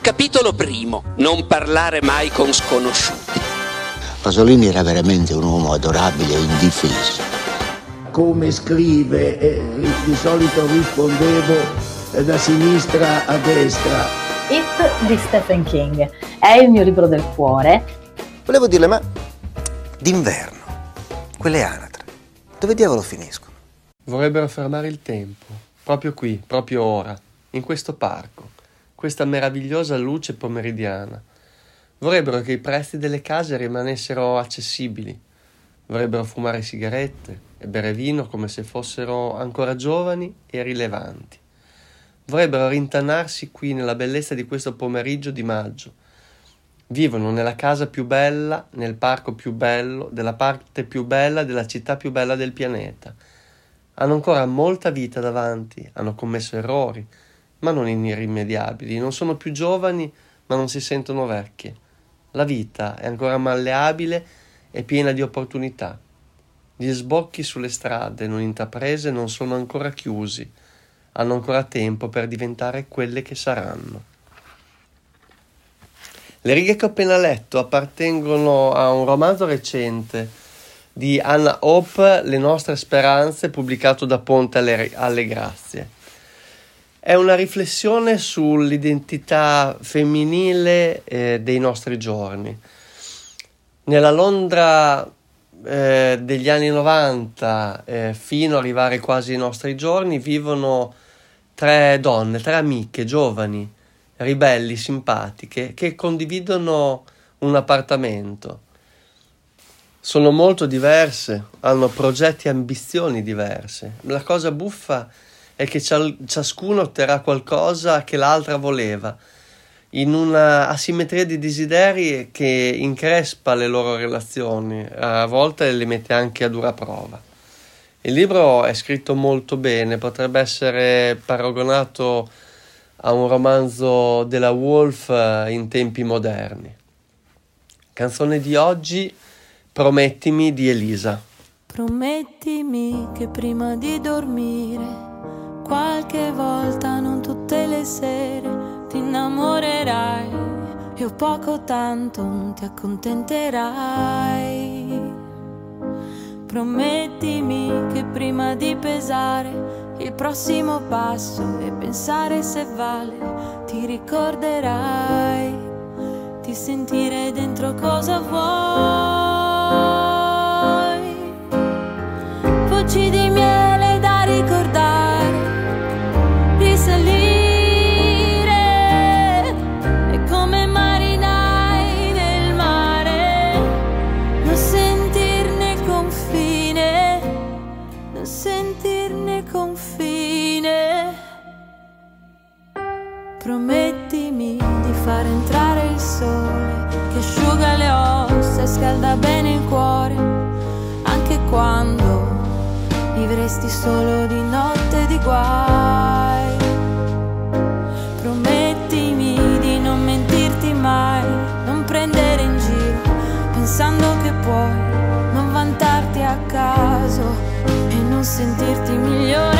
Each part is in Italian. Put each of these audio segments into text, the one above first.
Capitolo primo. Non parlare mai con sconosciuti. Pasolini era veramente un uomo adorabile e indifeso. Come scrive, eh, di solito rispondevo eh, da sinistra a destra. It di Stephen King è il mio libro del cuore. Volevo dirle, ma d'inverno, quelle anatre, dove diavolo finiscono? Vorrebbero fermare il tempo, proprio qui, proprio ora, in questo parco, questa meravigliosa luce pomeridiana. Vorrebbero che i prezzi delle case rimanessero accessibili. Vorrebbero fumare sigarette e bere vino come se fossero ancora giovani e rilevanti. Vorrebbero rintanarsi qui nella bellezza di questo pomeriggio di maggio. Vivono nella casa più bella, nel parco più bello, della parte più bella, della città più bella del pianeta. Hanno ancora molta vita davanti, hanno commesso errori, ma non irrimediabili. Non sono più giovani, ma non si sentono vecchie. La vita è ancora malleabile e piena di opportunità. Gli sbocchi sulle strade non intraprese non sono ancora chiusi, hanno ancora tempo per diventare quelle che saranno. Le righe che ho appena letto appartengono a un romanzo recente di Anna Hope, Le nostre speranze, pubblicato da Ponte alle, alle Grazie. È una riflessione sull'identità femminile eh, dei nostri giorni. Nella Londra eh, degli anni 90 eh, fino ad arrivare quasi ai nostri giorni vivono tre donne, tre amiche giovani, ribelli, simpatiche, che condividono un appartamento. Sono molto diverse, hanno progetti e ambizioni diverse. La cosa buffa è è che ciascuno otterrà qualcosa che l'altra voleva, in una asimmetria di desideri che increspa le loro relazioni, a volte le mette anche a dura prova. Il libro è scritto molto bene, potrebbe essere paragonato a un romanzo della Wolf eh, in tempi moderni. Canzone di oggi, Promettimi di Elisa. Promettimi che prima di dormire Qualche volta, non tutte le sere, ti innamorerai e o poco tanto ti accontenterai. Promettimi che prima di pesare il prossimo passo e pensare se vale, ti ricorderai di sentire dentro cosa vuoi. Ossa e scalda bene il cuore, anche quando vivresti solo di notte di guai. Promettimi di non mentirti mai, non prendere in giro, pensando che puoi non vantarti a caso e non sentirti migliore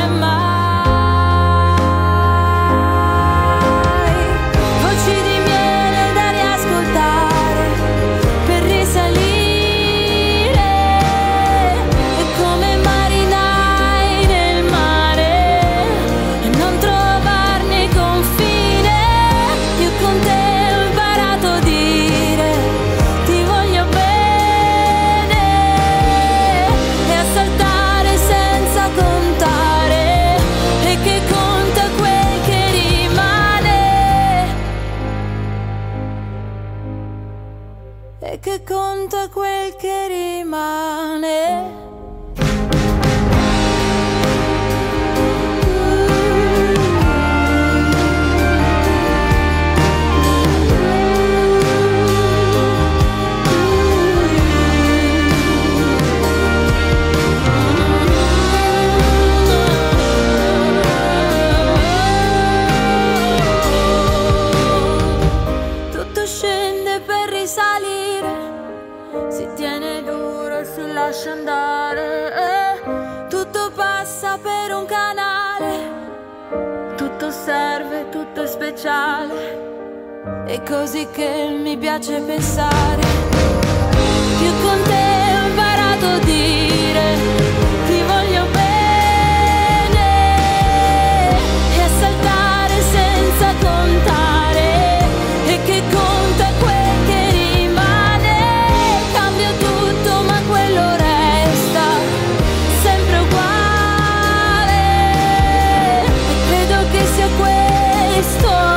che conta quel che rimane. lascia andare. Eh. Tutto passa per un canale, tutto serve, tutto è speciale. È così che mi piace pensare. Più con te ho imparato di estoy